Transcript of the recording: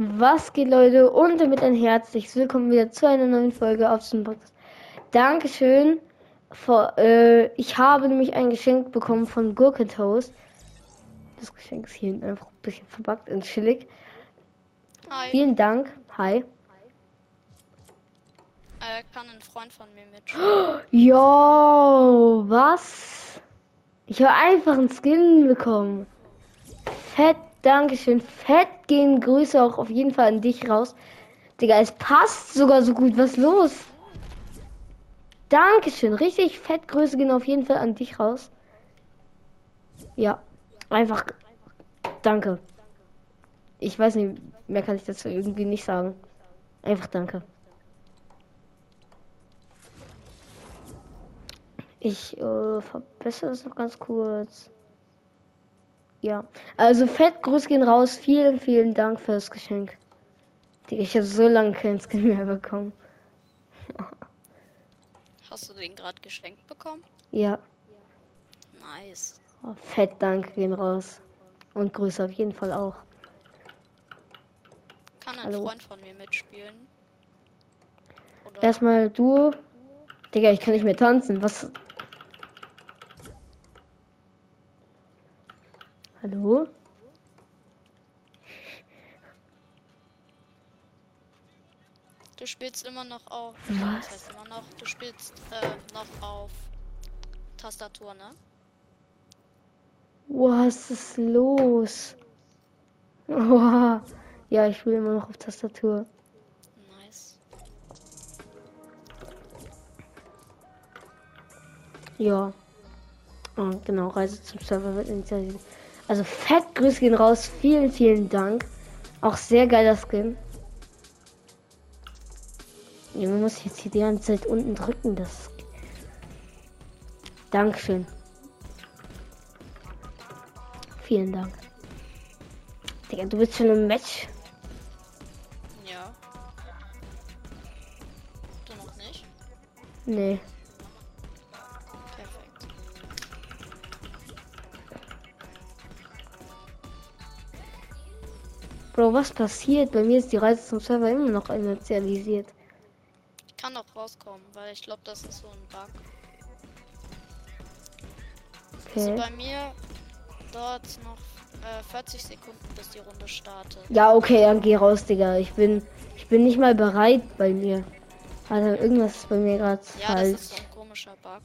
Was geht, Leute? Und damit ein herzliches Willkommen wieder zu einer neuen Folge auf dem Podcast. Dankeschön. Vor, äh, ich habe nämlich ein Geschenk bekommen von Gurkentoast. Das Geschenk ist hier einfach ein bisschen verbackt und chillig. Hi. Vielen Dank. Hi. Äh, kann ein Freund von mir mit. Jo, was? Ich habe einfach einen Skin bekommen. Fett, Dankeschön. Fett gehen Grüße auch auf jeden Fall an dich raus. Digga, es passt sogar so gut. Was los? Dankeschön. Richtig fett Grüße gehen auf jeden Fall an dich raus. Ja, einfach danke. Ich weiß nicht, mehr kann ich dazu irgendwie nicht sagen. Einfach danke. Ich äh, verbessere es noch ganz kurz. Ja, also fett Grüße gehen raus. Vielen, vielen Dank für das Geschenk. Digga, Ich habe so lange kein Skin mehr bekommen. Hast du den gerade geschenkt bekommen? Ja, Nice. oh, fett Dank gehen raus. Und Grüße auf jeden Fall auch. Kann ein Hallo. Freund von mir mitspielen? Oder? Erstmal du. Digga, ich kann nicht mehr tanzen. Was? Hallo? Du spielst immer noch auf. Was? Das heißt immer noch. Du spielst äh, noch auf Tastatur, ne? Was ist los? Oha. Ja, ich spiele immer noch auf Tastatur. Nice. Ja. Und genau, Reise zum Server wird initialisiert. Also fett Grüße gehen raus. Vielen, vielen Dank. Auch sehr geiler Skin. Junge, muss ich jetzt hier die ganze Zeit unten drücken. Das. Dankeschön. Vielen Dank. Digga, du bist schon im Match. Ja. Du noch nicht? Nee. Bro, was passiert? Bei mir ist die Reise zum Server immer noch initialisiert. Kann noch rauskommen, weil ich glaube, das ist so ein Bug. Also Okay. bei mir es noch äh, 40 Sekunden, bis die Runde startet. Ja, okay, dann geh raus, Digga. Ich bin, ich bin nicht mal bereit bei mir. Also irgendwas ist bei mir gerade Ja, das falsch. ist so ein komischer Bug.